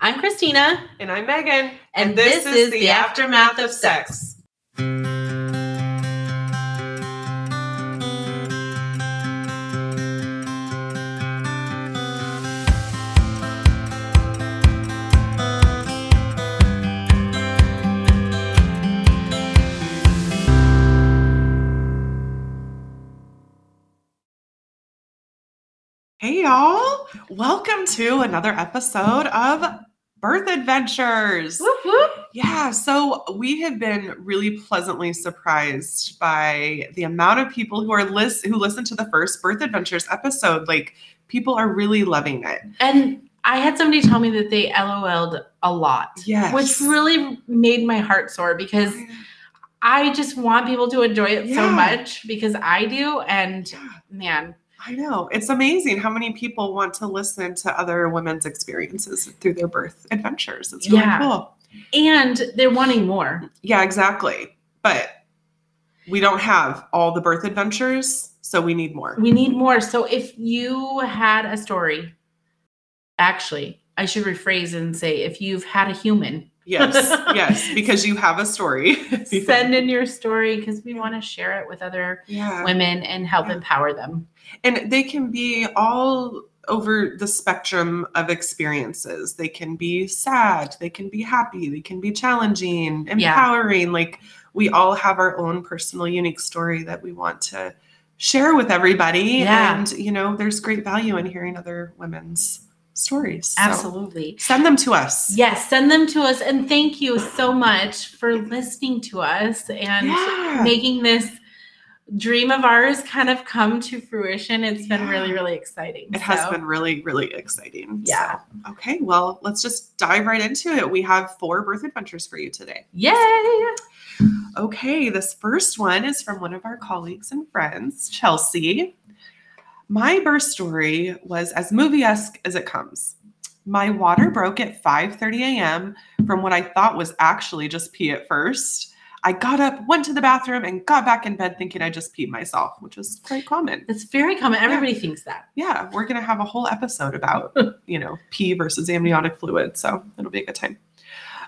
I'm Christina, And I'm Megan. and, this, is the aftermath of sex. Hey, Welcome to another episode of Birth Adventures. Whoop, whoop. Yeah, so we have been really pleasantly surprised by the amount of people who are list who listen to the first Birth Adventures episode. Like, people are really loving it. And I had somebody tell me that they LOL'd a lot, Yes. which really made my heart soar because I just want people to enjoy it so much because I do. And man, I know. It's amazing how many people want to listen to other women's experiences through their birth adventures. It's really Yeah. cool. and they're wanting more. Yeah, exactly. But we don't have all the birth adventures, so we need more. We need more. So if you had a story, actually, I should rephrase and say if you've had a human, Yes, yes, because you have a story. send in your story because we want to share it with other Yeah. women and help Yeah. empower them. And they can be all over the spectrum of experiences. They can be sad, they can be happy, they can be challenging, Yeah. empowering. Like we all have our own personal, unique story that we want to share with everybody. Yeah. And, you know, there's great value in hearing other women's stories. So Absolutely. send them to us. Yes, send them to us. And thank you so much for listening to us and Yeah. making this dream of ours kind of come to fruition. It's been Yeah. really, really exciting. It has been really, really exciting. Yeah. So, okay, well, let's just dive right into it. We have four birth adventures for you today. Yay! Okay, this first one is from one of our colleagues and friends, Chelsea. My birth story was as movie-esque as it comes. My water broke at 5:30 a.m. from what I thought was actually just pee at first. I got up, went to the bathroom, and got back in bed thinking I just peed myself, which is quite common. That's very common. Everybody thinks that. Yeah, we're gonna have a whole episode about, you know, pee versus amniotic fluid, so it'll be a good time.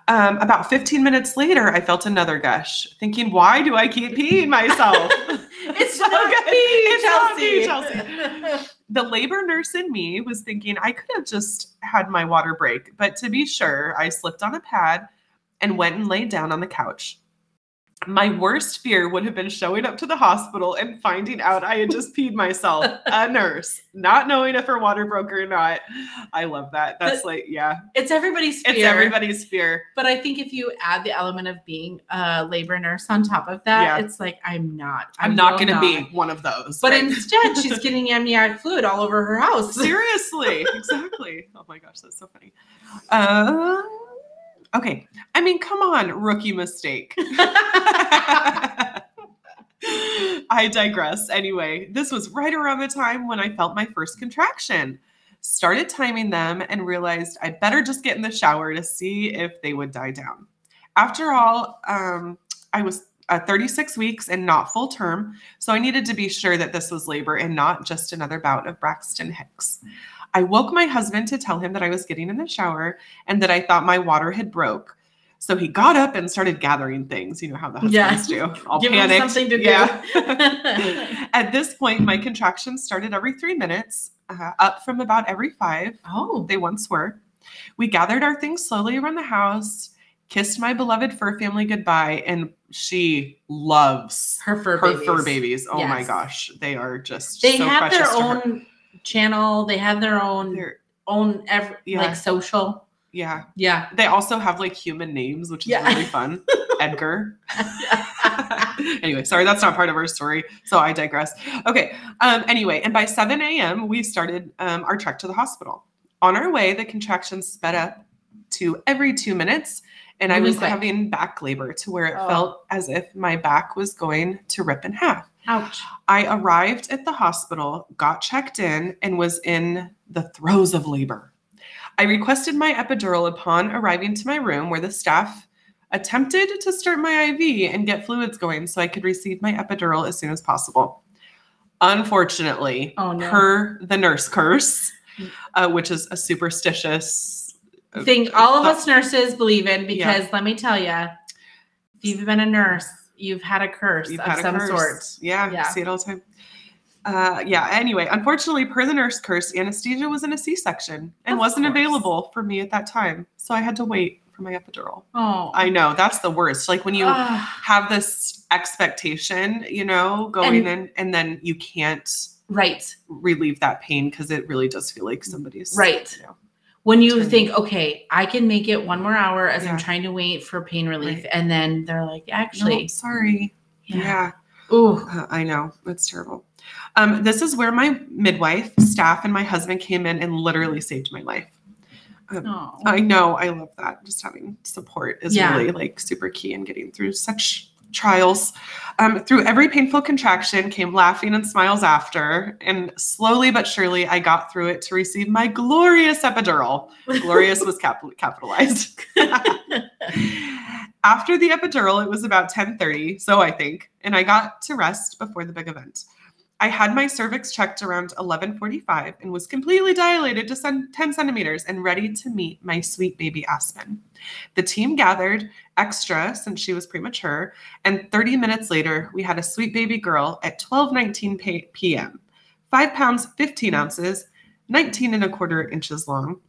Um, about 15 minutes later, I felt another gush, thinking, why do I keep peeing myself? It's so not good. me, It's not me, Chelsea. Chelsea. the labor nurse in me was thinking I could have just had my water break, but to be sure, I slipped on a pad and went and laid down on the couch. My worst fear would have been showing up to the hospital and finding out I had just peed myself, a nurse, not knowing if her water broke or not. I love that. That's like, yeah, It's everybody's fear. it's everybody's fear. But I think if you add the element of being a labor nurse on top of that, Yeah. it's like I'm not. I I'm not going to be one of those. But right? instead, she's getting amniotic fluid all over her house. Seriously, exactly. Oh my gosh, that's so funny. Uh, okay, I mean, come on, rookie mistake. I digress. Anyway, this was right around the time when I felt my first contraction. Started timing them and realized I'd better just get in the shower to see if they would die down. After all, um, I was uh, 36 weeks and not full term, so I needed to be sure that this was labor and not just another bout of Braxton Hicks. I woke my husband to tell him that I was getting in the shower and that I thought my water had broke. So he got up and started gathering things. You know how the husbands Yeah. do. All Give him panicked. something to do. At this point, my contractions started every three minutes, uh, up from about every five oh, they once were. We gathered our things slowly around the house, kissed my beloved fur family goodbye, and she loves her fur her babies. fur babies. Oh my gosh, they are just They so have their precious to her. own channel. They have their own They're- own ev- Yeah. like social. yeah, Yeah. they also have like human names, which is Yeah. really fun. Edgar. anyway, sorry, that's not part of our story. So I digress. Okay. Um, anyway, and by 7 a.m., we started um, our trek to the hospital. On our way, the contractions sped up to every two minutes, and I was quick. having back labor to where it Oh. felt as if my back was going to rip in half. Ouch. I arrived at the hospital, got checked in, and was in the throes of labor. I requested my epidural upon arriving to my room where the staff attempted to start my IV and get fluids going so I could receive my epidural as soon as possible. Unfortunately, Oh, no. per the nurse curse, uh, which is a superstitious thing all of us nurses believe in Yeah. because let me tell you, if you've been a nurse, you've had a curse You've of had a some curse. sort. Yeah, Yeah. I see it all the time. Uh, yeah. Anyway, unfortunately, per the nurse curse, anesthesia was in a C-section and Of wasn't course. available for me at that time, so I had to wait for my epidural. Oh, I know that's the worst. Like when you Ah, have this expectation, you know, going And- in, and then you can't right. relieve that pain because it really does feel like somebody's Right. You know, When you think, okay, I can make it one more hour as I'm trying to wait for pain relief, Right. and then they're like, "No, actually, sorry. yeah. yeah. Ooh, Uh, I know. It's terrible. Um, this is where my midwife, staff, and my husband came in and literally saved my life. oh. I know. I love that. Just having support is Yeah. really like super key in getting through such trials. Um, through every painful contraction came laughing and smiles after. And slowly but surely, I got through it to receive my glorious epidural. Glorious was cap- capitalized. After the epidural, it was about 10:30, so I think, and I got to rest before the big event. I had my cervix checked around 11:45 and was completely dilated to 10 centimeters and ready to meet my sweet baby Aspen. The team gathered extra since she was premature, and 30 minutes later, we had a sweet baby girl at 12:19 p.m. Five pounds 15 ounces, 19 and a quarter inches long.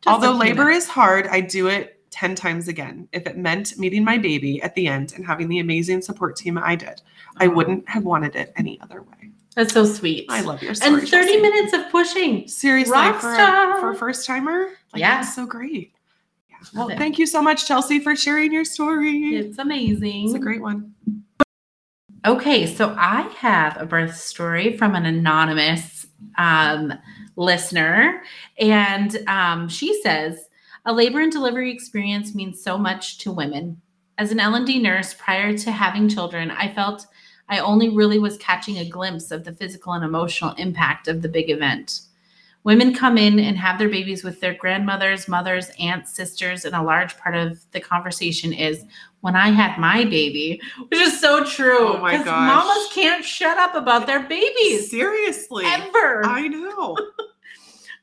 Just Although labor is hard, I'd do it 10 times again. If it meant meeting my baby at the end and having the amazing support team I did, I wouldn't have wanted it any other way. That's so sweet. I love your story. and 30 Chelsea. minutes of pushing. Seriously, for a, for a first timer, like, Yeah. that's so great. Yeah. Well, it. thank you so much, Chelsea, for sharing your story. It's amazing. It's a great one. Okay, so I have a birth story from an anonymous um, listener, and um, she says a labor and delivery experience means so much to women. As an L&D nurse prior to having children, I felt I only really was catching a glimpse of the physical and emotional impact of the big event. Women come in and have their babies with their grandmothers, mothers, aunts, sisters, and a large part of the conversation is when I had my baby, which is so true. Oh my gosh. Mamas can't shut up about their babies Seriously. ever. I know.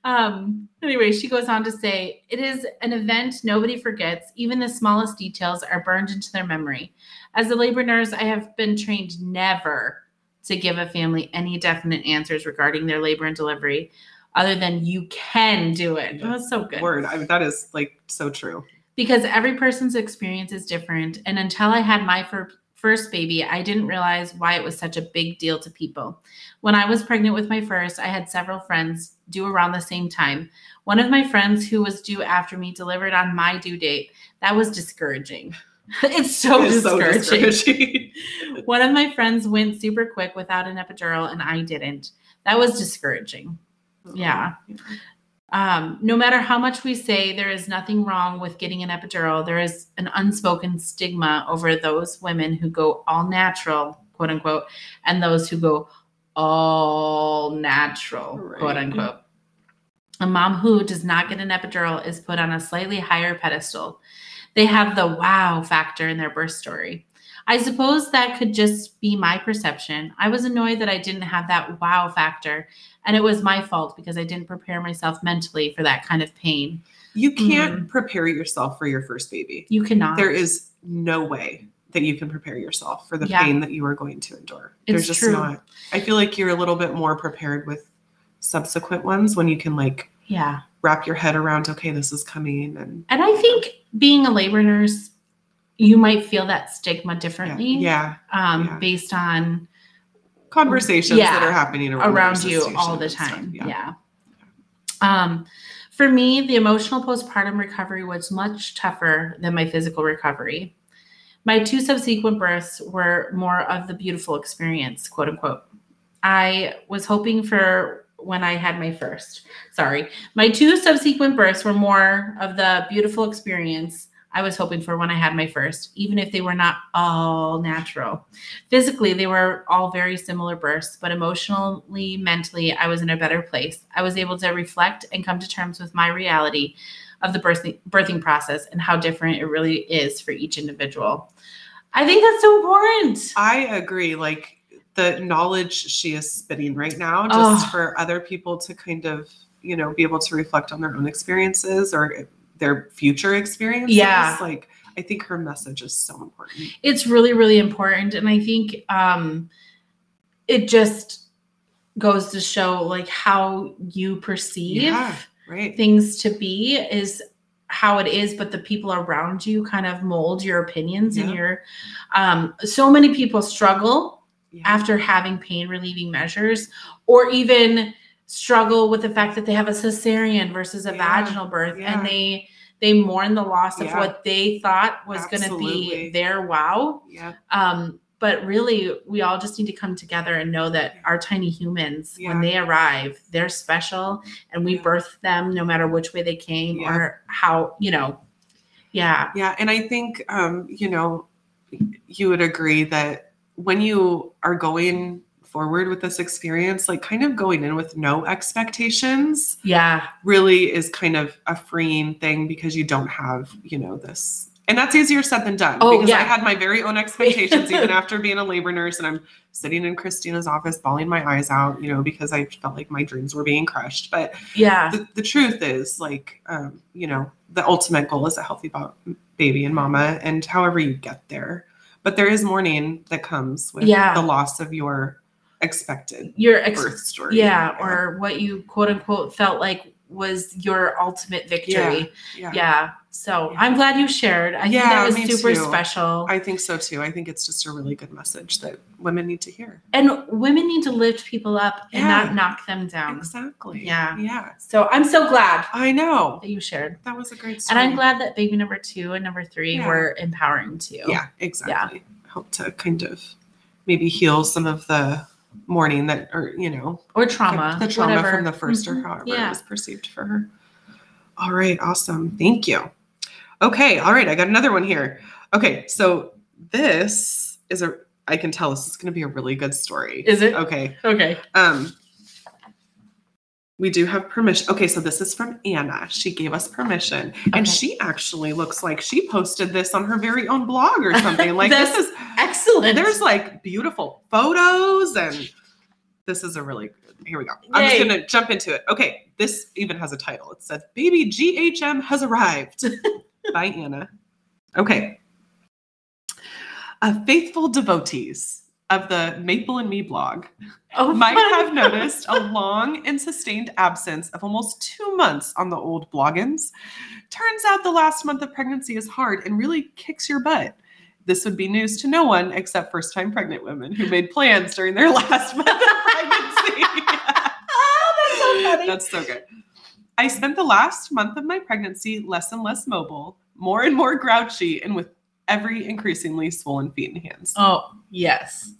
Um, anyway, she goes on to say, it is an event nobody forgets. Even the smallest details are burned into their memory. As a labor nurse, I have been trained never to give a family any definite answers regarding their labor and delivery, other than you can do it. That was so good. Word. I mean, that is like so true. because every person's experience is different. And until I had my fir- first baby, I didn't realize why it was such a big deal to people. When I was pregnant with my first, I had several friends due around the same time. One of my friends who was due after me delivered on my due date. That was discouraging. it's so It's so discouraging. discouraging. One of my friends went super quick without an epidural, and I didn't. That was discouraging. Yeah. Um, no matter how much we say there is nothing wrong with getting an epidural, there is an unspoken stigma over those women who go all natural, quote unquote, and those who go all natural, quote unquote. A mom who does not get an epidural is put on a slightly higher pedestal. They have the wow factor in their birth story. I suppose that could just be my perception. I was annoyed that I didn't have that wow factor, and it was my fault because I didn't prepare myself mentally for that kind of pain. You mm-hmm. can't prepare yourself for your first baby. You cannot. There is no way that you can prepare yourself for the Yeah. pain that you are going to endure. It's There's just true. not. I feel like you're a little bit more prepared with subsequent ones when you can like Yeah. Wrap your head around, okay, this is coming and And I think being a labor nurse, you might feel that stigma differently. yeah. Um, yeah. based on conversations Yeah. that are happening around, around you all the time. Yeah. Yeah. Um, for me, the emotional postpartum recovery was much tougher than my physical recovery. My two subsequent births were more of the beautiful experience, quote unquote. I was hoping for when I had my first. Sorry. My two subsequent births were more of the beautiful experience I was hoping for when I had my first, even if they were not all natural. Physically, they were all very similar births, but emotionally, mentally, I was in a better place. I was able to reflect and come to terms with my reality of the birthing, birthing process and how different it really is for each individual. I think that's so important. I agree. Like the knowledge she is spitting right now, just Oh. for other people to kind of, you know, be able to reflect on their own experiences or their future experiences. Yeah. Like I think her message is so important. it's really really important and i think um it just goes to show like how you perceive Yeah, right. things to be is how it is but the people around you kind of mold your opinions and your um so many people struggle Yeah. after having pain relieving measures or even struggle with the fact that they have a cesarean versus a Yeah, vaginal birth yeah. and they they mourn the loss of what they thought was going to be their wow yeah. um but really we all just need to come together and know that our tiny humans Yeah. when they arrive they're special and we Yeah. birth them no matter which way they came Yeah. or how you know yeah Yeah, and I think um, you know, you would agree that when you are going forward with this experience, like kind of going in with no expectations yeah really is kind of a freeing thing because you don't have, you know, this and that's easier said than done. Oh, because I had my very own expectations even after being a labor nurse and I'm sitting in Christina's office bawling my eyes out, you know, because I felt like my dreams were being crushed. But yeah the, the truth is like um, you know the ultimate goal is a healthy bo- baby and mama and however you get there but there is mourning that comes with Yeah. the loss of your expected your ex- birth story yeah or what you quote unquote felt like was your ultimate victory. Yeah, yeah, so Yeah. i'm glad you shared. I Yeah, think that was super too. special. I think so too. I think it's just a really good message that women need to hear. And women need to lift people up and not knock them down. Exactly. Yeah. yeah. So i'm so glad i know. that you shared. That was a great And I'm glad that baby number two and number three Yeah. were empowering too. yeah exactly. Yeah. help to kind of maybe heal some of the mourning that or you know Or trauma. the, the trauma whatever. from the 1st Mhm. or however Yeah. it was perceived for her. All right, awesome. Thank you. Okay, all right, I got another one here. Okay, so this is a I can tell this is going to be a really good story. Is it? Okay. Okay. Um we do have permission. Okay, so this is from Anna. She gave us permission. And Okay. she actually looks like she posted this on her very own blog or something. Like this That's is Excellent. there's like beautiful photos and this is a really good here we go i'm just Yay. gonna jump into it okay this even has a title it says baby ghm has arrived by anna okay uh, faithful devotees of the maple and me blog oh, might have noticed a long and sustained absence of almost two months on the old bloggins. Turns out the last month of pregnancy is hard and really kicks your butt. This would be news to no one except first time pregnant women who made plans during their last month of pregnancy. Oh, that's so funny. That's so good. I spent the last month of my pregnancy less and less mobile, more and more grouchy, and with every increasingly swollen feet and hands. oh, yes.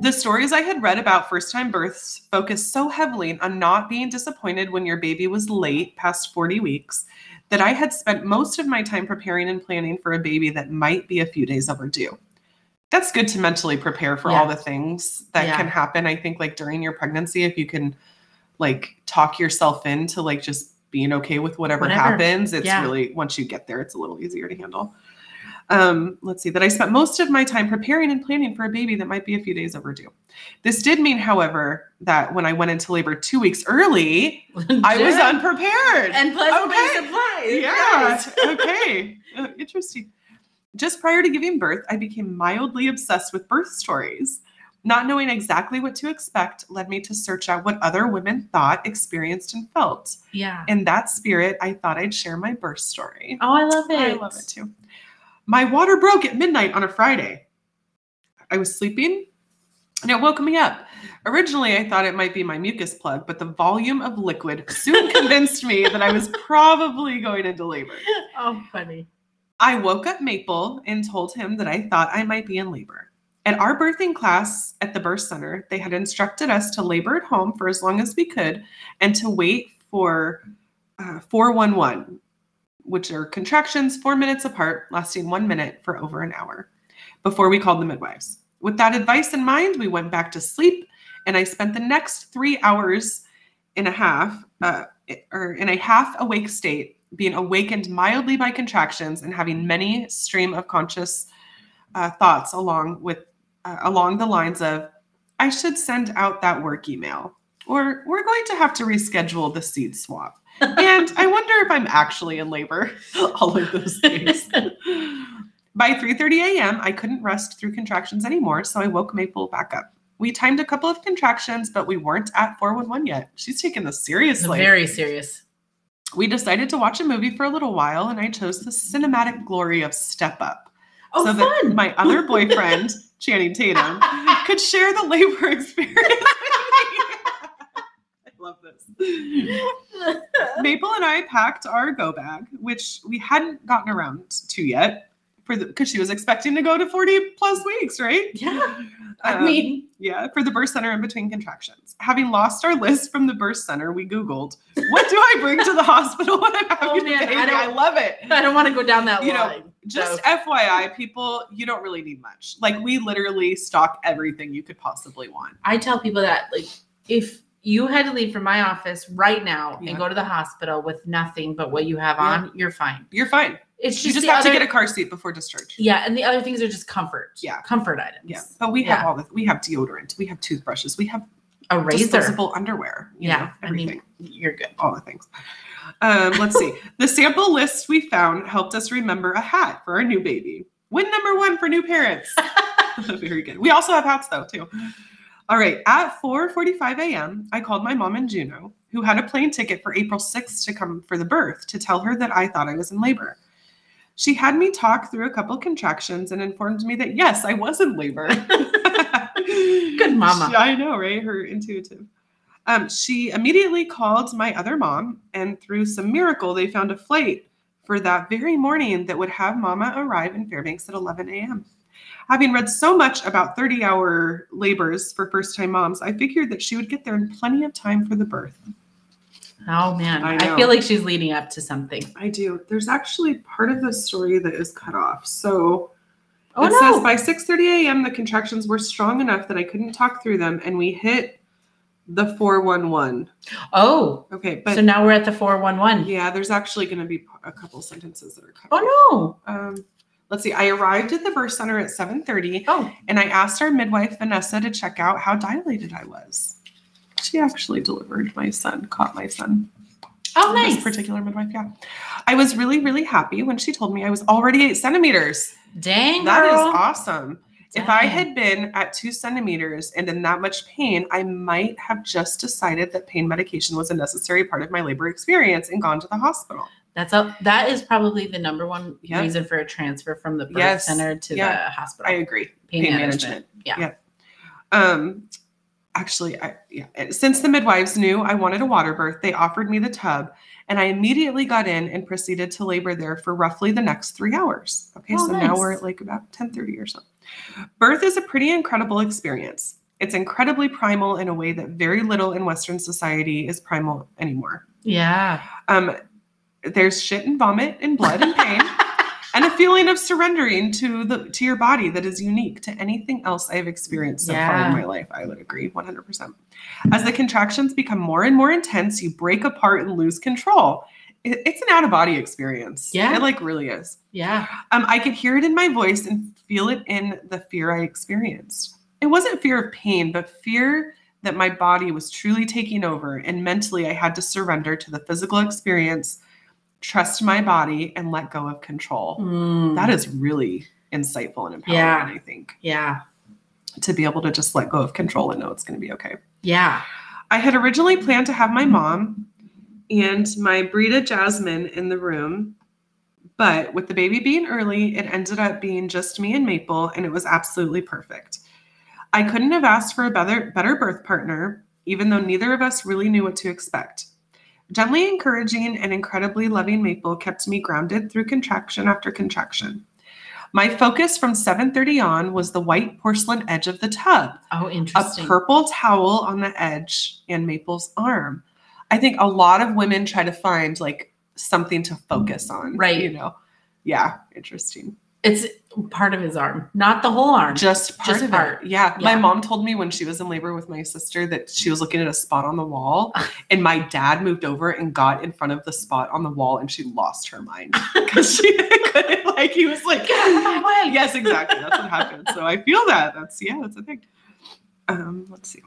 The stories I had read about first time births focused so heavily on not being disappointed when your baby was late past 40 weeks that I had spent most of my time preparing and planning for a baby that might be a few days overdue. That's good to mentally prepare for all the things that Yeah. can happen. I think, like during your pregnancy, if you can like talk yourself into like just being okay with whatever, Whatever. happens, it's Yeah. really once you get there, it's a little easier to handle. Um, let's see, that I spent most of my time preparing and planning for a baby that might be a few days overdue. This did mean, however, that when I went into labor two weeks early, I was unprepared. and pleasantly Okay. surprised. yeah. Okay. Uh, interesting. Just prior to giving birth, I became mildly obsessed with birth stories. Not knowing exactly what to expect led me to search out what other women thought, experienced, and felt. Yeah. In that spirit, I thought I'd share my birth story. Oh, I love it. I love it too. My water broke at midnight on a Friday. I was sleeping and it woke me up. Originally, I thought it might be my mucus plug, but the volume of liquid soon convinced me that I was probably going into labor. Oh, funny. I woke up Maple and told him that I thought I might be in labor. At our birthing class at the birth center, they had instructed us to labor at home for as long as we could and to wait for uh, 411, which are contractions four minutes apart, lasting one minute for over an hour, before we called the midwives. With that advice in mind, we went back to sleep, and I spent the next three hours and a half, uh, or in a half awake state, being awakened mildly by contractions and having many stream of conscious uh, thoughts along with uh, along the lines of, "I should send out that work email," or "We're going to have to reschedule the seed swap." And I wonder if I'm actually in labor. All of those things. By 3:30 a.m., I couldn't rest through contractions anymore, so I woke Maple back up. We timed a couple of contractions, but we weren't at 411 yet. She's taking this seriously. Very serious. we decided to watch a movie for a little while, and I chose the cinematic glory of Step Up Oh, so fun. that my other boyfriend, Channing Tatum, could share the labor experience. with me. I love this. Maple and I packed our go bag, which we hadn't gotten around to yet, for the because she was expecting to go to 40 plus weeks, right? yeah. I Um, mean, yeah, for the birth center in between contractions. Having lost our list from the birth center, we Googled, what do I bring to the hospital when I'm having Oh, man, I baby? I, don't- love it. I don't want to go down that You know. Just So- FYI, people, you don't really need much. Like we literally stock everything you could possibly want. I tell people that like if you had to leave from my office right now Yeah. and go to the hospital with nothing but what you have Yeah. on, you're fine. You're fine. It's just You just, have other, to get a car seat before discharge. yeah, and the other things are just comfort. Yeah. comfort items. Yeah, but we have all the we have deodorant, we have toothbrushes, we have a razor. disposable underwear. you Yeah, know, I everything. mean, you're good. all the things. Um, let's see. The sample list we found helped us remember a hat for our new baby. Win number one for new parents. Very good. We also have hats though too. All right. At 4:45 a.m., I called my mom in Juneau, who had a plane ticket for April 6th to come for the birth, to tell her that I thought I was in labor. She had me talk through a couple contractions and informed me that yes, I was in labor. Good mama. I know, right? Her intuitive. Um, she immediately called my other mom, and through some miracle, they found a flight for that very morning that would have Mama arrive in Fairbanks at 11 a.m. Having read so much about 30 hour labors for first time moms, I figured that she would get there in plenty of time for the birth. Oh man, I I, feel like she's leading up to something. I do. There's actually part of the story that is cut off. So Oh it no! says by 6:30 a.m. the contractions were strong enough that I couldn't talk through them, and we hit the 411. oh, Okay, but so now we're at the four one one. yeah, there's actually going to be a couple sentences that are cut. Off. Oh no! Um, let's see. I arrived at the birth center at 7:30, Oh, and I asked our midwife Vanessa to check out how dilated I was. She actually delivered my son, caught my son. oh, nice. This particular midwife, yeah. I was really, really happy when she told me I was already eight centimeters. Dang, That is girl. awesome. If I had been at two centimeters and in that much pain, I might have just decided that pain medication was a necessary part of my labor experience and gone to the hospital. That's a that is probably the number one Yeah. reason for a transfer from the birth Yes. center to Yeah. the hospital. I agree. pain, pain management. management. Yeah. Yeah. Um, actually, I yeah. Since the midwives knew I wanted a water birth, they offered me the tub, and I immediately got in and proceeded to labor there for roughly the next three hours. Okay, Oh, so now we're at like about ten thirty or so. Birth is a pretty incredible experience. It's incredibly primal in a way that very little in Western society is primal anymore. Yeah. Um, there's shit and vomit and blood and pain. and a feeling of surrendering to the to your body that is unique to anything else I've experienced so far in my life. I would agree 100%. As the contractions become more and more intense, you break apart and lose control. It- it's an out of body experience. Yeah. it like really is. Yeah. Um, I could hear it in my voice and feel it in the fear I experienced. It wasn't fear of pain, but fear that my body was truly taking over, and mentally I had to surrender to the physical experience, trust my body, and let go of control. Mm, That is really insightful and empowering, Yeah. I think, yeah. to be able to just let go of control and know it's going to be okay. Yeah. I had originally planned to have my mom and my Brita Jasmine in the room, but with the baby being early, it ended up being just me and Maple, and it was absolutely perfect. I couldn't have asked for a better, better birth partner, even though neither of us really knew what to expect. Gently encouraging and incredibly loving Maple kept me grounded through contraction after contraction. My focus from 7:30 on was the white porcelain edge of the tub Oh, a purple towel on the edge and Maple's arm. I think a lot of women try to find like something to focus on. Right. You know. Yeah, interesting. It's part of his arm, not the whole arm. Just part Just of part. it. Yeah. My mom told me when she was in labor with my sister that she was looking at a spot on the wall and my dad moved over and got in front of the spot on the wall and she lost her mind because she couldn't like he was like Get out of my way. yes exactly that's what happened so i feel that that's yeah that's a thing um let's see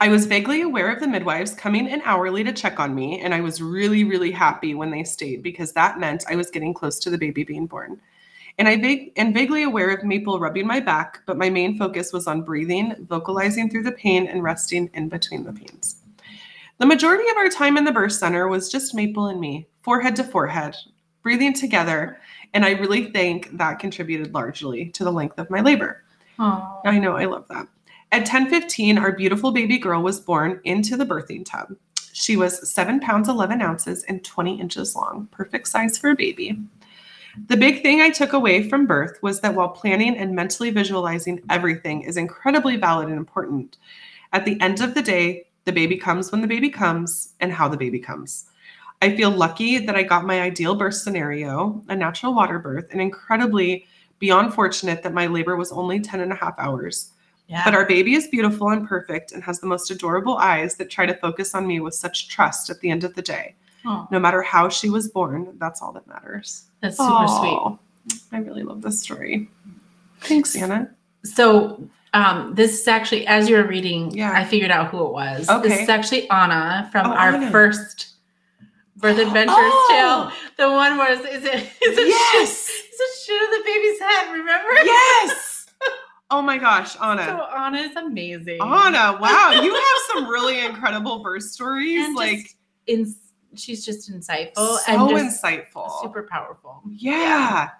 I was vaguely aware of the midwives coming in hourly to check on me, and I was really, really happy when they stayed because that meant I was getting close to the baby being born. And I vague and vaguely aware of Maple rubbing my back, but my main focus was on breathing, vocalizing through the pain, and resting in between the pains. The majority of our time in the birth center was just Maple and me, forehead to forehead, breathing together, and I really think that contributed largely to the length of my labor. Oh. I know, I love that. At 10:15, our beautiful baby girl was born into the birthing tub. She was 7 pounds 11 ounces and 20 inches long, perfect size for a baby. The big thing I took away from birth was that while planning and mentally visualizing everything is incredibly valid and important, at the end of the day, the baby comes when the baby comes and how the baby comes. I feel lucky that I got my ideal birth scenario, a natural water birth, and incredibly beyond fortunate that my labor was only 10 and a half hours. Yeah. But our baby is beautiful and perfect and has the most adorable eyes that try to focus on me with such trust at the end of the day. Oh, No matter how she was born, that's all that matters. that's super sweet. I really love this story. Thanks, Anna. So um, this is actually, as you were reading, Yeah. I figured out who it was. Okay. This is actually Anna from Oh, our Anna. first Birth Adventures Oh. tale. The one where is it is it Yes. shit, is it shit on the baby's head? Remember? Yes. Oh my gosh, Anna. So Anna is amazing. Anna, wow, you have some really incredible birth stories. And like in, she's just insightful so and just insightful. super powerful. yeah.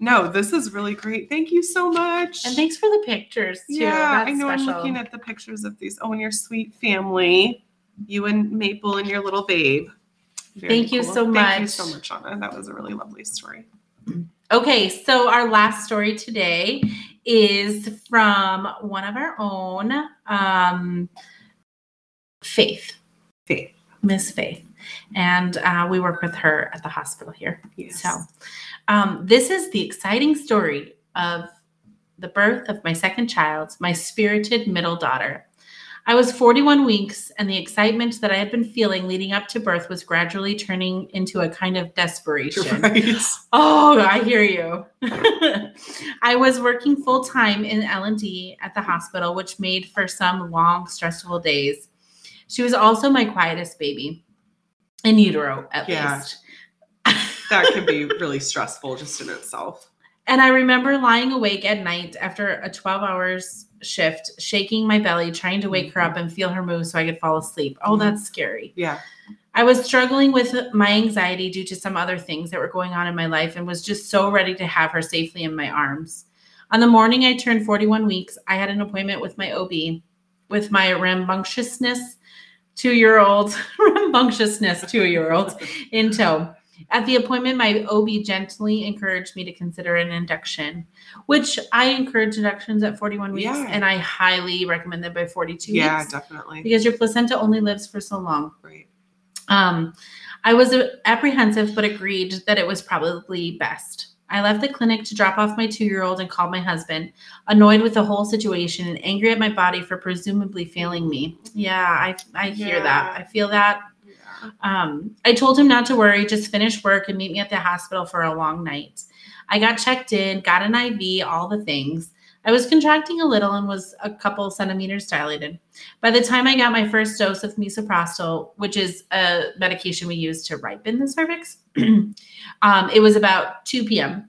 No, this is really great. Thank you so much. And thanks for the pictures too. Yeah, That's I know. special. I'm looking at the pictures of these. Oh, and your sweet family, you and Maple and your little babe. Very Thank you so much. Thank you so much, Anna. That was a really lovely story. Okay, so our last story today is from one of our own, um, Faith, Faith. Miss Faith, and uh, we work with her at the hospital here. Yes. So, um, this is the exciting story of the birth of my second child, my spirited middle daughter. I was 41 weeks, and the excitement that I had been feeling leading up to birth was gradually turning into a kind of desperation. Right. Oh, I hear you. I was working full time in L&D at the hospital, which made for some long, stressful days. She was also my quietest baby, in utero at Yeah. least. That could be really stressful just in itself. And I remember lying awake at night after a 12 hours shift, shaking my belly, trying to wake her up and feel her move so I could fall asleep. Oh, Mhm. that's scary. Yeah. I was struggling with my anxiety due to some other things that were going on in my life and was just so ready to have her safely in my arms. On the morning I turned 41 weeks, I had an appointment with my OB with my rambunctiousness two year old, rambunctiousness two year old in tow. At the appointment, my OB gently encouraged me to consider an induction, which I encourage inductions at 41 weeks, Yeah. and I highly recommend that by 42 Yeah, weeks Yeah, definitely. because your placenta only lives for so long. Right. Um, I was apprehensive but agreed that it was probably best. I left the clinic to drop off my two year old and called my husband, annoyed with the whole situation and angry at my body for presumably failing me. Yeah, I, I hear that. I feel that. Um, I told him not to worry, just finish work and meet me at the hospital for a long night. I got checked in, got an IV, all the things. I was contracting a little and was a couple centimeters dilated. By the time I got my first dose of misoprostol, which is a medication we use to ripen the cervix, um, it was about 2 p.m.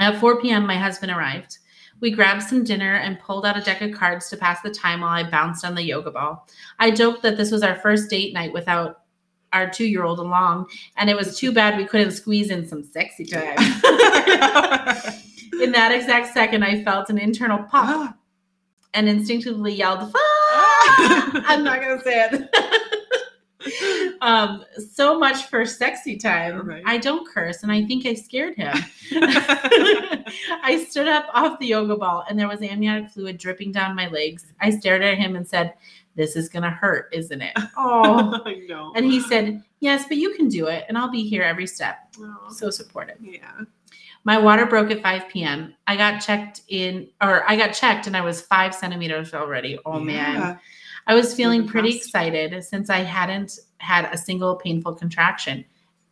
At 4 p.m., my husband arrived. We grabbed some dinner and pulled out a deck of cards to pass the time while I bounced on the yoga ball. I joked that this was our first date night without our two year old along, and it was too bad we couldn't squeeze in some sexy time. in that exact second, I felt an internal pop Ah. and instinctively yelled, "Fuck!" I'm not gonna say it. um, so much for sexy time. Right. I don't curse, and I think I scared him. I stood up off the yoga ball, and there was amniotic fluid dripping down my legs. I stared at him and said, "This is gonna hurt, isn't it?" Oh, I know. and he said, "Yes, but you can do it, and I'll be here every step." Oh, So supportive. yeah. My water broke at 5 p.m. I got checked in, or I got checked, and I was five centimeters already. Oh man. I was feeling pretty excited since I hadn't had a single painful contraction.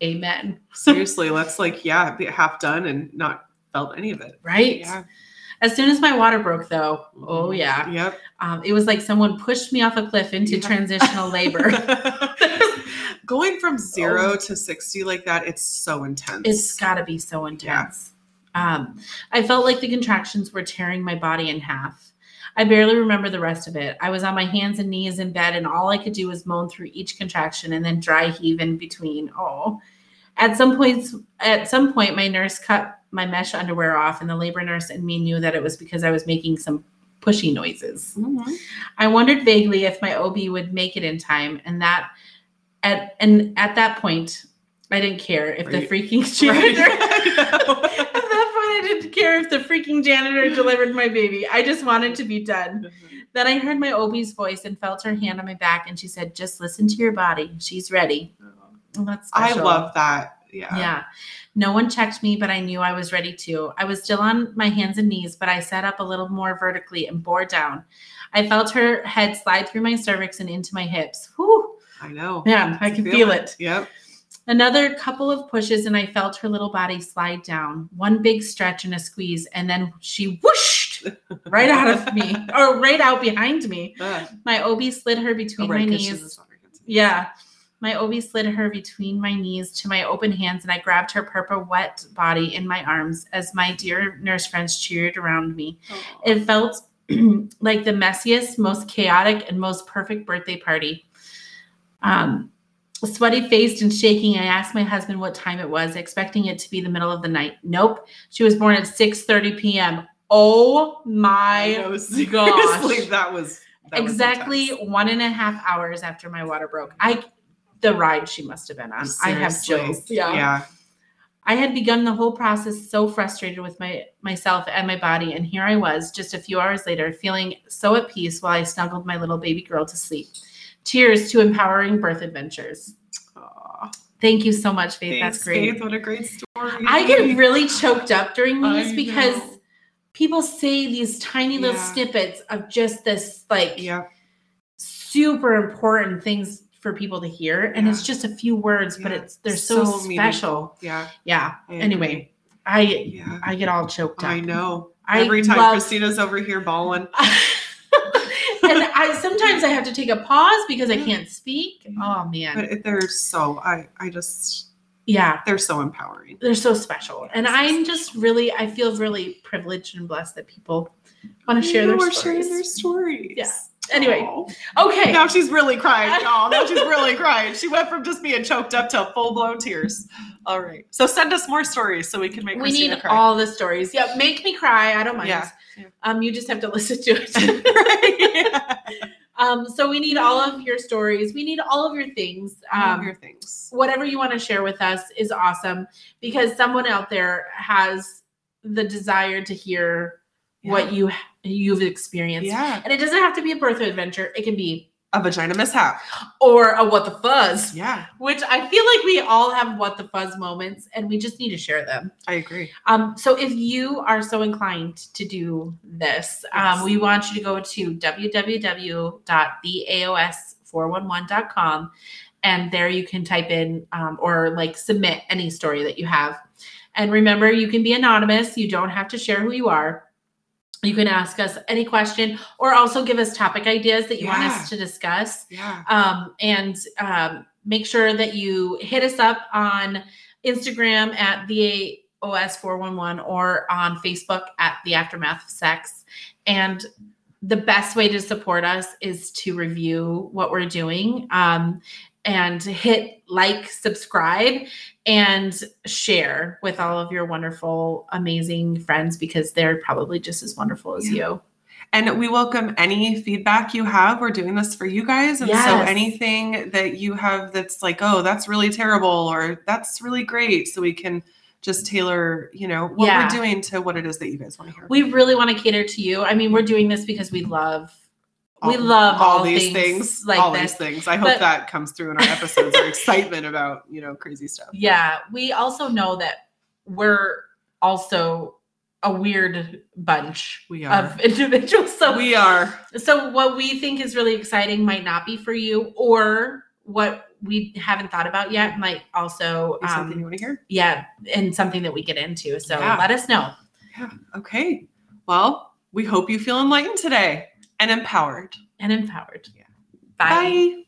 Amen. Seriously, let's like, yeah, be half done and not felt any of it. Right? Yeah. As soon as my water broke, though, oh yeah, Yep. um, it was like someone pushed me off a cliff into Yeah. transitional labor. Going from zero to 60 like that, it's so intense. Oh. It's got to be so intense. Um, I felt like the contractions were tearing my body in half. I barely remember the rest of it. I was on my hands and knees in bed, and all I could do was moan through each contraction and then dry heave in between. Oh, at some points, at some point, my nurse cut my mesh underwear off, and the labor nurse and me knew that it was because I was making some pushy noises. Mhm. I wondered vaguely if my OB would make it in time, and that at and at that point, I didn't care if the Right. freaking Right. janitor. at that point, I didn't care if the freaking janitor delivered my baby. I just wanted to be done. Then I heard my OB's voice and felt her hand on my back, and she said, "Just listen to your body. She's ready." Oh, that's I love that. Yeah. Yeah. No one checked me, but I knew I was ready to. I was still on my hands and knees, but I sat up a little more vertically and bore down. I felt her head slide through my cervix and into my hips. Whew, I know. man, I can feel, it. Yep. Another couple of pushes, and I felt her little body slide down. One big stretch and a squeeze, and then she whooshed right out of me, or right out behind me. Uh, My OB slid her between oh, right, my knees. was on her hands. Yeah. My OB slid her between my knees to my open hands, and I grabbed her purple wet body in my arms as my dear nurse friends cheered around me. It felt like the messiest, most chaotic, and most perfect birthday party. Um, sweaty faced and shaking, I asked my husband what time it was, expecting it to be the middle of the night. Nope. She was born at 6:30 p.m. Oh my know, gosh. that was that exactly one and a half hours after my water broke. I the ride she must have been on. I have Seriously. chills. Yeah. Yeah. I had begun the whole process so frustrated with my myself and my body, and here I was, just a few hours later, feeling so at peace while I snuggled my little baby girl to sleep. Cheers to empowering birth adventures. Aw. Thank you so much, Faith. Thanks, That's great. Faith. What a great story. I get really choked up during these I because know. people say these tiny little Yeah. snippets of just this like Yeah. super important things for people to hear and it's just a few words but it's they're so, So special. Yeah. yeah anyway i Yeah. i get all choked up I know. I Every time love- Christina's over here bawling. and i sometimes i have to take a pause because i can't speak oh man But they're so I I just yeah they're so empowering. they're so special and Yes. i'm just really i feel really privileged and blessed that people want to share their stories sharing their stories. Yeah. Anyway okay Now she's really crying. Oh, now she's really crying. She went from just being choked up to full blown tears. All right. So send us more stories so we can make we Christina need cry. all the stories yeah make me cry i don't mind Yeah. Yeah. um you just have to listen to it right. Um, so we need all of your stories. We need all of your things. All of Um, your things. whatever you want to share with us is awesome because someone out there has the desire to hear what you you've experienced. Yeah. And it doesn't have to be a birth adventure. It can be A vagina mishap. or a what the fuzz, Yeah. which I feel like we all have what the fuzz moments and we just need to share them. I agree. Um, so if you are so inclined to do this, Yes. um, we want you to go to www.theaos411.com and there you can type in um, or like submit any story that you have. And remember, you can be anonymous. You don't have to share who you are. You can ask us any question or also give us topic ideas that you want us to discuss Yeah. um, and um, make sure that you hit us up on Instagram at the OS411 or on Facebook at the Aftermath of Sex. And the best way to support us is to review what we're doing um, and hit like, subscribe, and share with all of your wonderful, amazing friends because they're probably just as wonderful as Yeah. you. And we welcome any feedback you have. We're doing this for you guys. And so anything that you have that's like, oh, that's really terrible or that's really great. So we can just tailor, you know, what Yeah. we're doing to what it is that you guys want to hear. We really want to cater to you. I mean, we're doing this because we love we All- love all, these things, things. like all this. these things. I hope But- that comes through in our episodes, our excitement about, you know, crazy stuff. Yeah, we also know that we're also a weird bunch We are. of individuals. So we are. so what we think is really exciting might not be for you, or what we haven't thought about yet might also something um, you want to hear? yeah, and something that we get into. So Yeah. let us know. Yeah. Okay. Well, we hope you feel enlightened today and empowered. and empowered. Yeah. Bye. Bye.